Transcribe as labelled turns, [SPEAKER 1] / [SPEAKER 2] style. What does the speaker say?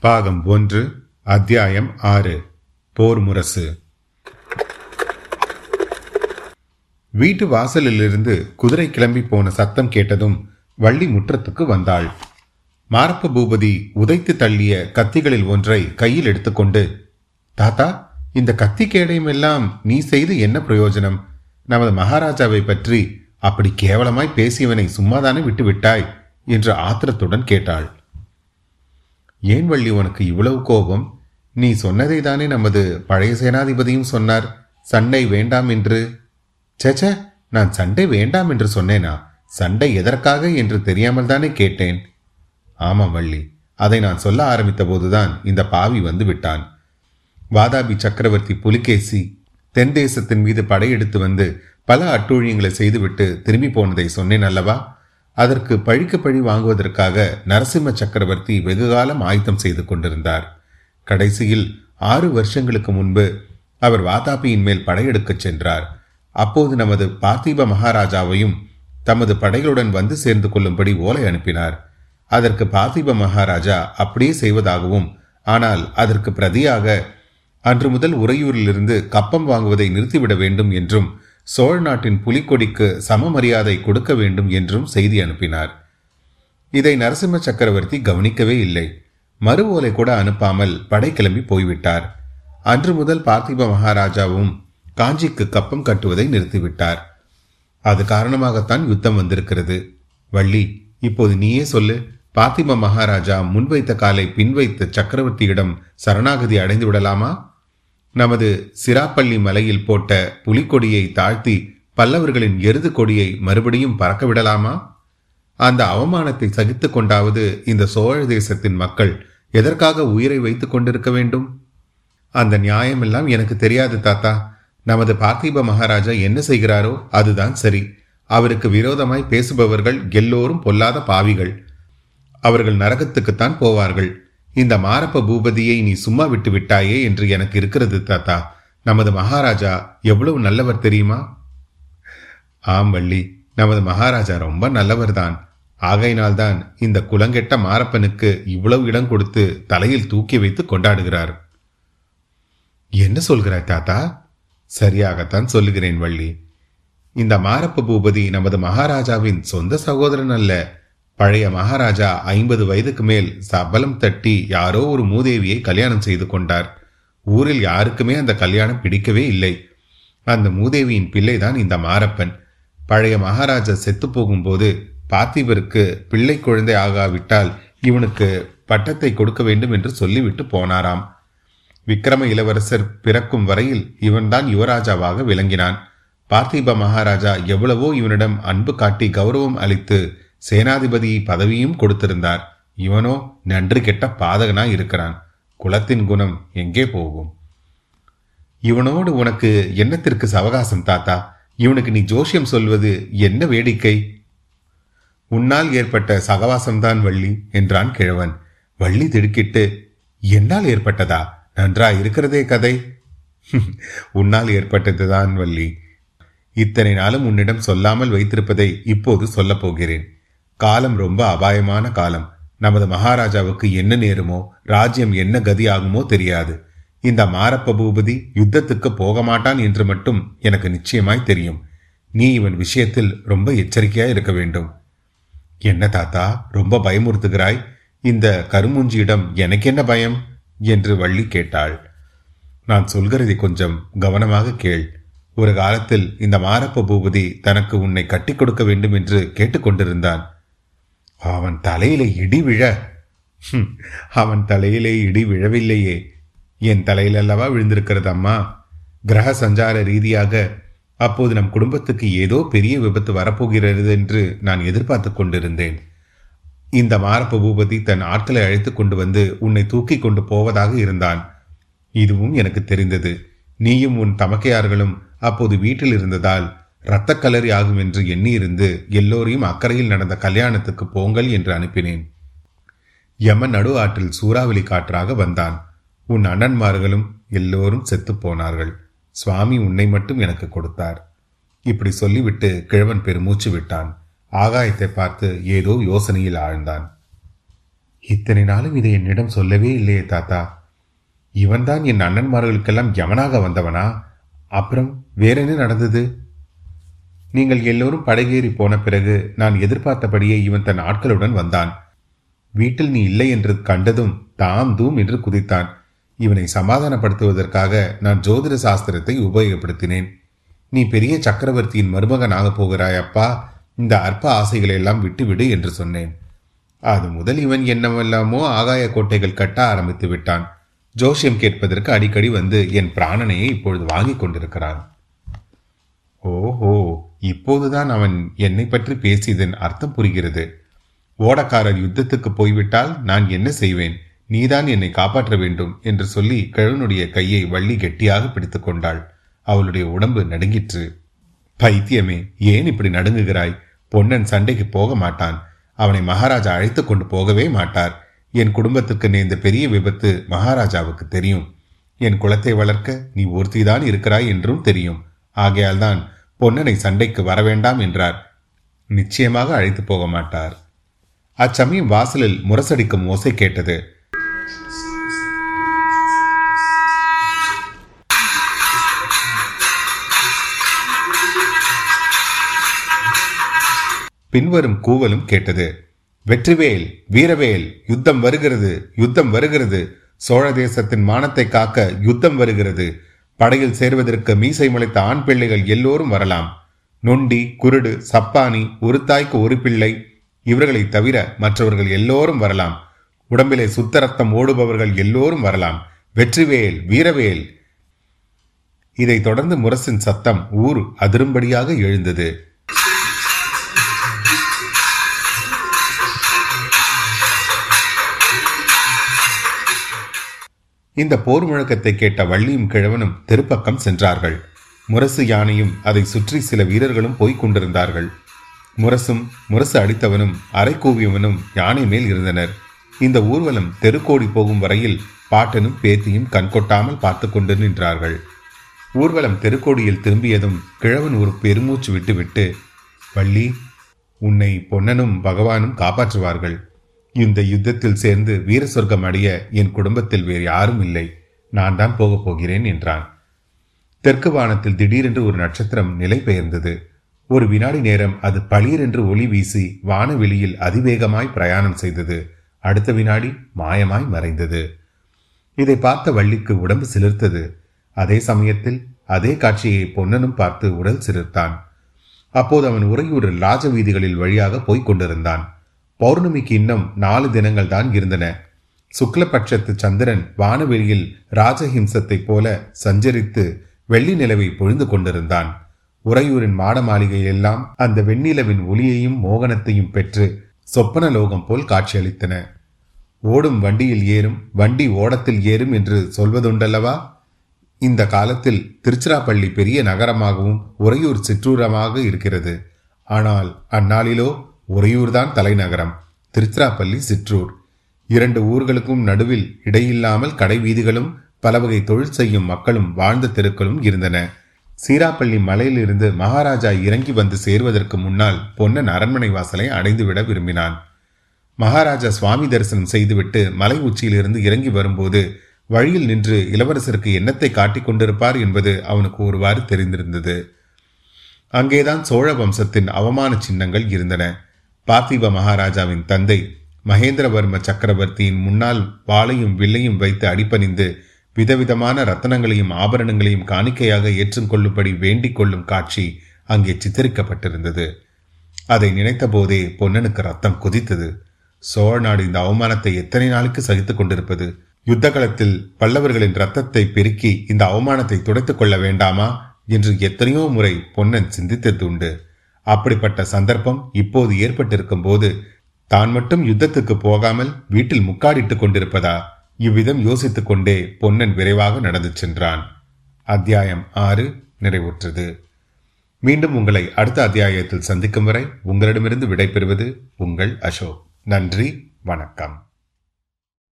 [SPEAKER 1] பாகம் ஒன்று அத்தியாயம் ஆறு. போர் முரசு. வீட்டு வாசலிலிருந்து குதிரை கிளம்பி போன சத்தம் கேட்டதும் வள்ளி முற்றத்துக்கு வந்தாள். மாரப்ப பூபதி உதைத்து தள்ளிய கத்திகளில் ஒன்றை கையில் எடுத்துக்கொண்டு தாத்தா இந்த கத்தி கேடையுமெல்லாம் எல்லாம் நீ செய்து என்ன பிரயோஜனம்? நமது மகாராஜாவை பற்றி அப்படி கேவலமாய் பேசியவனை சும்மாதானே விட்டுவிட்டாய்? என்று ஆத்திரத்துடன் கேட்டாள். ஏன் வள்ளி உனக்கு இவ்வளவு கோபம்? நீ சொன்னதை தானே நமது பழைய சேனாதிபதியும் சொன்னார். சண்டை வேண்டாம் என்று. சேச்ச நான் சண்டை வேண்டாம் என்று சொன்னேனா? சண்டை எதற்காக என்று தெரியாமல் தானே கேட்டேன். ஆமாம் வள்ளி அதை நான் சொல்ல ஆரம்பித்த போதுதான் இந்த பாவி வந்து விட்டான். வாதாபி சக்கரவர்த்தி புலிகேசி தென் தேசத்தின் மீது படையெடுத்து வந்து பல அட்டூழியங்களை செய்துவிட்டு திரும்பி போனதை சொன்னேன் அல்லவா? அதற்கு பழிக்கு பழி வாங்குவதற்காக நரசிம்ம சக்கரவர்த்தி வெகுகாலம் ஆயத்தம் செய்து கொண்டிருந்தார். கடைசியில் ஆறு வருஷங்களுக்கு முன்பு அவர் வாதாபியின் மேல் படையெடுக்கச் சென்றார். அப்போது நமது பார்த்திப மகாராஜாவையும் தமது படைகளுடன் வந்து சேர்ந்து கொள்ளும்படி ஓலை அனுப்பினார். அதற்கு பார்த்திப மகாராஜா அப்படியே செய்வதாகவும் ஆனால் அதற்கு பிரதியாக அன்று முதல் உறையூரிலிருந்து கப்பம் வாங்குவதை நிறுத்திவிட வேண்டும் என்றும் சோழ நாட்டின் புலிக்கொடிக்கு சம மரியாதை கொடுக்க வேண்டும் என்றும் செய்தி அனுப்பினார். இதை நரசிம்ம சக்கரவர்த்தி கவனிக்கவே இல்லை. மறு ஓலை கூட அனுப்பாமல் படை கிளம்பி போய்விட்டார். அன்று முதல் பார்த்திப மகாராஜாவும் காஞ்சிக்கு கப்பம் கட்டுவதை நிறுத்திவிட்டார். அது காரணமாகத்தான் யுத்தம் வந்திருக்கிறது. வள்ளி இப்போது நீயே சொல்லு. பார்த்திப மகாராஜா முன்வைத்த காலை பின்வைத்த சக்கரவர்த்தியிடம் சரணாகதி அடைந்து விடலாமா நமது சிராப்பள்ளி மலையில் போட்ட புலிக்கொடியை தாழ்த்தி பல்லவர்களின் எருது கொடியை மறுபடியும் பறக்க விடலாமா? அந்த அவமானத்தை சகித்து கொண்டாவது இந்த சோழ தேசத்தின் மக்கள் எதற்காக உயிரை வைத்துக் கொண்டிருக்க வேண்டும்? அந்த நியாயமெல்லாம் எனக்கு தெரியாது தாத்தா. நமது பார்த்திப மகாராஜா என்ன செய்கிறாரோ அதுதான் சரி. அவருக்கு விரோதமாய் பேசுபவர்கள் எல்லோரும் பொல்லாத பாவிகள். அவர்கள் நரகத்துக்குத்தான் போவார்கள். இந்த மாரப்ப பூபதியை நீ சும்மா விட்டு விட்டாயே என்று எனக்கு இருக்கிறது தாத்தா. நமது மகாராஜா எவ்வளவு நல்லவர் தெரியுமா? ஆம் வள்ளி. நமது மகாராஜா ரொம்ப நல்லவர்தான். ஆகையினால்தான் இந்த குலங்கெட்ட மாரப்பனுக்கு இவ்வளவு இடம் கொடுத்து தலையில் தூக்கி வைத்து கொண்டாடுகிறார். என்ன சொல்கிறாய் தாத்தா? சரியாகத்தான் சொல்லுகிறேன் வள்ளி. இந்த மாரப்ப பூபதி நமது மகாராஜாவின் சொந்த சகோதரன் அல்ல. பழைய மகாராஜா ஐம்பது வயதுக்கு மேல் சபலம் தட்டி யாரோ ஒரு மூதேவியை கல்யாணம் செய்து கொண்டார். ஊரில் யாருக்குமே அந்த கல்யாணம் பிடிக்கவே இல்லை. அந்த மூதேவியின் பிள்ளைதான் இந்த மாரப்பன். பழைய மகாராஜா செத்து போகும்போது பார்த்திபருக்கு பிள்ளை குழந்தை ஆகாவிட்டால் இவனுக்கு பட்டத்தை கொடுக்க வேண்டும் என்று சொல்லிவிட்டு போனாராம். விக்ரம இளவரசர் பிறக்கும் வரையில் இவன்தான் யுவராஜாவாக விளங்கினான். பார்த்திப மகாராஜா எவ்வளவோ இவனிடம் அன்பு காட்டி கௌரவம் அளித்து சேனாதிபதி பதவியும் கொடுத்திருந்தார். இவனோ நன்றி கெட்ட பாதகனாய் இருக்கிறான். குலத்தின் குணம் எங்கே போகும்? இவனோடு உனக்கு என்னத்திற்கு சவகாசம் தாத்தா? இவனுக்கு நீ ஜோஷியம் சொல்வது என்ன வேடிக்கை? உன்னால் ஏற்பட்ட சகவாசம்தான் வள்ளி என்றான் கிழவன். வள்ளி திடுக்கிட்டு என்னால் ஏற்பட்டதா? நன்றா இருக்கிறதே கதை. உன்னால் ஏற்பட்டதுதான் வள்ளி. இத்தனை நாளும் உன்னிடம் சொல்லாமல் வைத்திருப்பதை இப்போது சொல்லப் போகிறேன். காலம் ரொம்ப அபாயமான காலம். நமது மகாராஜாவுக்கு என்ன நேருமோ ராஜ்யம் என்ன கதி ஆகுமோ தெரியாது. இந்த மாரப்ப பூபதி யுத்தத்துக்கு போக மாட்டான் என்று மட்டும் எனக்கு நிச்சயமாய் தெரியும். நீ இவன் விஷயத்தில் ரொம்ப எச்சரிக்கையா இருக்க வேண்டும். என்ன தாத்தா ரொம்ப பயமுறுத்துகிறாய்? இந்த கருமூஞ்சியிடம் எனக்கு என்ன பயம்? என்று வள்ளி கேட்டாள். நான் சொல்கிறதை கொஞ்சம் கவனமாக கேள். ஒரு காலத்தில் இந்த மாரப்ப பூபதி தனக்கு உன்னை கட்டி கொடுக்க வேண்டும் என்று கேட்டுக்கொண்டிருந்தான் அவன் தலையிலே இடி விழ. அவன் தலையிலே இடி விழவில்லையே. என் தலையில் அல்லவா விழுந்திருக்கிறது அம்மா கிரக சஞ்சார ரீதியாக அப்போது நம் குடும்பத்துக்கு ஏதோ பெரிய விபத்து வரப்போகிறது என்று நான் எதிர்பார்த்து கொண்டிருந்தேன். இந்த மாரப்ப பூபதி தன் ஆட்களை அழைத்து கொண்டு வந்து உன்னை தூக்கி கொண்டு போவதாக இருந்தான். இதுவும் எனக்கு தெரிந்தது. நீயும் உன் தமக்கையார்களும் அப்போது வீட்டில் இருந்ததால் இரத்த கலரி ஆகும் என்று எண்ணியிருந்து எல்லோரையும் அக்கறையில் நடந்த கல்யாணத்துக்கு போங்கள் என்று அனுப்பினேன். யமன் நடு ஆற்றில் சூறாவளி காற்றாக வந்தான். உன் அண்ணன்மார்களும் எல்லோரும் செத்துப்போனார்கள் சுவாமி உன்னை மட்டும் எனக்கு கொடுத்தார். இப்படி சொல்லிவிட்டு கிழவன் பெருமூச்சு விட்டான். ஆகாயத்தை பார்த்து ஏதோ யோசனையில் ஆழ்ந்தான். இத்தனை நாளும் இதை என்னிடம் சொல்லவே இல்லையே தாத்தா. இவன்தான் என் அண்ணன்மார்களுக்கெல்லாம் யமனாக வந்தவனா? அப்புறம் வேற என்ன நடந்தது? நீங்கள் எல்லோரும் படகேறி போன பிறகு நான் எதிர்பார்த்தபடியே இவன் தன் ஆட்களுடன் வந்தான். வீட்டில் நீ இல்லை என்று கண்டதும் தாம் தூம் என்று குதித்தான். இவனை சமாதானப்படுத்துவதற்காக நான் ஜோதிட சாஸ்திரத்தை உபயோகப்படுத்தினேன். நீ பெரிய சக்கரவர்த்தியின் மருமகனாக போகிறாய் அப்பா. இந்த அற்ப ஆசைகளை எல்லாம் விட்டுவிடு என்று சொன்னேன். அது முதல் இவன் என்னவெல்லாமோ ஆகாய கோட்டைகள் கட்ட ஆரம்பித்து விட்டான். ஜோஷியம் கேட்பதற்கு அடிக்கடி வந்து என் பிராணனையை இப்பொழுது வாங்கிக் கொண்டிருக்கிறான். ஓஹோ! இப்போதுதான் அவன் என்னை பற்றி பேசியதன் அர்த்தம் புரிகிறது. ஓடக்காரர் யுத்தத்துக்கு போய்விட்டால் நான் என்ன செய்வேன்? நீதான் என்னை காப்பாற்ற வேண்டும் என்று சொல்லி கிழவனுடைய கையை வள்ளி கெட்டியாக பிடித்துக் கொண்டாள். அவளுடைய உடம்பு நடுங்கிற்று. பைத்தியமே ஏன் இப்படி நடுங்குகிறாய்? பொன்னன் சண்டைக்கு போக மாட்டான். அவனை மகாராஜா அழைத்து கொண்டு போகவே மாட்டார். என் குடும்பத்துக்கு நேர்ந்த பெரிய விபத்து மகாராஜாவுக்கு தெரியும். என் குலத்தை வளர்க்க நீ ஒருத்திதான் இருக்கிறாய் என்றும் தெரியும். ஆகையால்தான் பொன்னனை சண்டைக்கு வரவேண்டாம் என்றார். நிச்சயமாக அழைத்து போக மாட்டார். அச்சமயம் வாசலில் முரசடிக்கும் ஓசை கேட்டது. பின்வரும் கூவலும் கேட்டது. வெற்றிவேல் வீரவேல் யுத்தம் வருகிறது யுத்தம் வருகிறது. சோழ தேசத்தின் மானத்தை காக்க யுத்தம் வருகிறது. படையில் சேர்வதற்கு மீசை முளைத்த ஆண் பிள்ளைகள் எல்லோரும் வரலாம். நொண்டி குருடு சப்பானி ஒரு தாய்க்கு ஒரு பிள்ளை இவர்களை தவிர மற்றவர்கள் எல்லோரும் வரலாம். உடம்பிலே சுத்த ரத்தம் ஓடுபவர்கள் எல்லோரும் வரலாம். வெற்றிவேல் வீரவேல். இதைத் தொடர்ந்து முரசின் சத்தம் ஊர் அதிரும்படியாக எழுந்தது. இந்த போர் முழக்கத்தை கேட்ட வள்ளியும் கிழவனும் தெருப்பக்கம் சென்றார்கள். முரசு யானையும் அதை சுற்றி சில வீரர்களும் போய்க் கொண்டிருந்தார்கள். முரசும் முரசு அடித்தவனும் அரை கூவியவனும் யானை மேல் இருந்தனர். இந்த ஊர்வலம் தெருக்கோடி போகும் வரையில் பாட்டனும் பேத்தியும் கண்கொட்டாமல் பார்த்து கொண்டு நின்றார்கள். ஊர்வலம் தெருக்கோடியில் திரும்பியதும் கிழவன் ஒரு பெருமூச்சு விட்டுவிட்டு வள்ளி உன்னை பொன்னனும் பகவானும் காப்பாற்றுவார்கள். இந்த யுத்தத்தில் சேர்ந்து வீர சொர்க்கம் அடைய என் குடும்பத்தில் வேறு யாரும் இல்லை. நான் தான் போகப் போகிறேன் என்றான். தெற்கு வானத்தில் திடீரென்று ஒரு நட்சத்திரம் நிலை பெயர்ந்தது. ஒரு வினாடி நேரம் அது பளிரென்று ஒளி வீசி வானவெளியில் அதிவேகமாய் பிரயாணம் செய்தது. அடுத்த வினாடி மாயமாய் மறைந்தது. இதை பார்த்த வள்ளிக்கு உடம்பு சிலிர்த்தது. அதே சமயத்தில் அதே காட்சியை பொன்னனும் பார்த்து உடல் சிலிர்த்தான். அப்போது அவன் உறையூர் ராஜ வீதிகளில் வழியாக போய்க் கொண்டிருந்தான். பௌர்ணமிக்கு இன்னும் நாலு தினங்கள் தான் இருந்தன. சுக்லபட்சத்து சந்திரன் வானவெளியில் ராஜஹிம்சத்தைப் போல சஞ்சரித்து வெள்ளி நிலவை பொழிந்து கொண்டிருந்தான். உறையூரின் மாட மாளிகையெல்லாம் அந்த வெண்ணிலவின் ஒளியையும் மோகனத்தையும் பெற்று சொப்பன லோகம் போல் காட்சியளித்தன. ஓடும் வண்டியில் ஏறும் வண்டி ஓடத்தில் ஏறும் என்று சொல்வதுண்டல்லவா? இந்த காலத்தில் திருச்சிராப்பள்ளி பெரிய நகரமாகவும் உறையூர் சிற்றூரமாக இருக்கிறது. ஆனால் அந்நாளிலோ உறையூர்தான் தலைநகரம். திருச்சிராப்பள்ளி சிற்றூர். இரண்டு ஊர்களுக்கும் நடுவில் இடையில்லாமல் கடை வீதிகளும் தொழில் செய்யும் மக்களும் வாழ்ந்த தெருக்களும் இருந்தன. சீராப்பள்ளி மலையிலிருந்து மகாராஜா இறங்கி வந்து சேர்வதற்கு முன்னால் பொன்னன் அரண்மனை வாசலை அடைந்துவிட விரும்பினான். மகாராஜா சுவாமி தரிசனம் செய்துவிட்டு மலை உச்சியிலிருந்து இறங்கி வரும்போது வழியில் நின்று இளவரசருக்கு எண்ணத்தை காட்டிக் கொண்டிருப்பார் என்பது அவனுக்கு ஒருவாறு தெரிந்திருந்தது. அங்கேதான் சோழ வம்சத்தின் அவமான சின்னங்கள் இருந்தன. பார்த்திப மகாராஜாவின் தந்தை மகேந்திரவர்ம சக்கரவர்த்தியின் முன்னால் வாளையும் வில்லையும் வைத்து அடிப்பணிந்து விதவிதமான ரத்தனங்களையும் ஆபரணங்களையும் காணிக்கையாக ஏற்றுக்கொள்ளும்படி வேண்டிக் கொள்ளும் காட்சி அங்கே சித்தரிக்கப்பட்டிருந்தது. அதை நினைத்த போதே பொன்னனுக்கு ரத்தம் குதித்தது. சோழ நாடு இந்த அவமானத்தை எத்தனை நாளுக்கு சகித்துக் கொண்டிருப்பது? யுத்த களத்தில் பல்லவர்களின் ரத்தத்தை பெருக்கி இந்த அவமானத்தை துடைத்துக் கொள்ள வேண்டாமா? என்று எத்தனையோ முறை பொன்னன் சிந்தித்தது உண்டு அப்படிப்பட்ட சந்தர்ப்பம் இப்போது ஏற்பட்டிருக்கும் போது தான் மட்டும் யுத்தத்துக்கு போகாமல் வீட்டில் முக்காடிட்டுக் கொண்டிருப்பதா? இவ்விதம் யோசித்துக் கொண்டே பொன்னன் விரைவாக நடந்து சென்றான். அத்தியாயம் ஆறு நிறைவுற்றது. மீண்டும் உங்களை அடுத்த அத்தியாயத்தில் சந்திக்கும் வரை உங்களிடமிருந்து விடைபெறுவது உங்கள் அசோக். நன்றி வணக்கம்.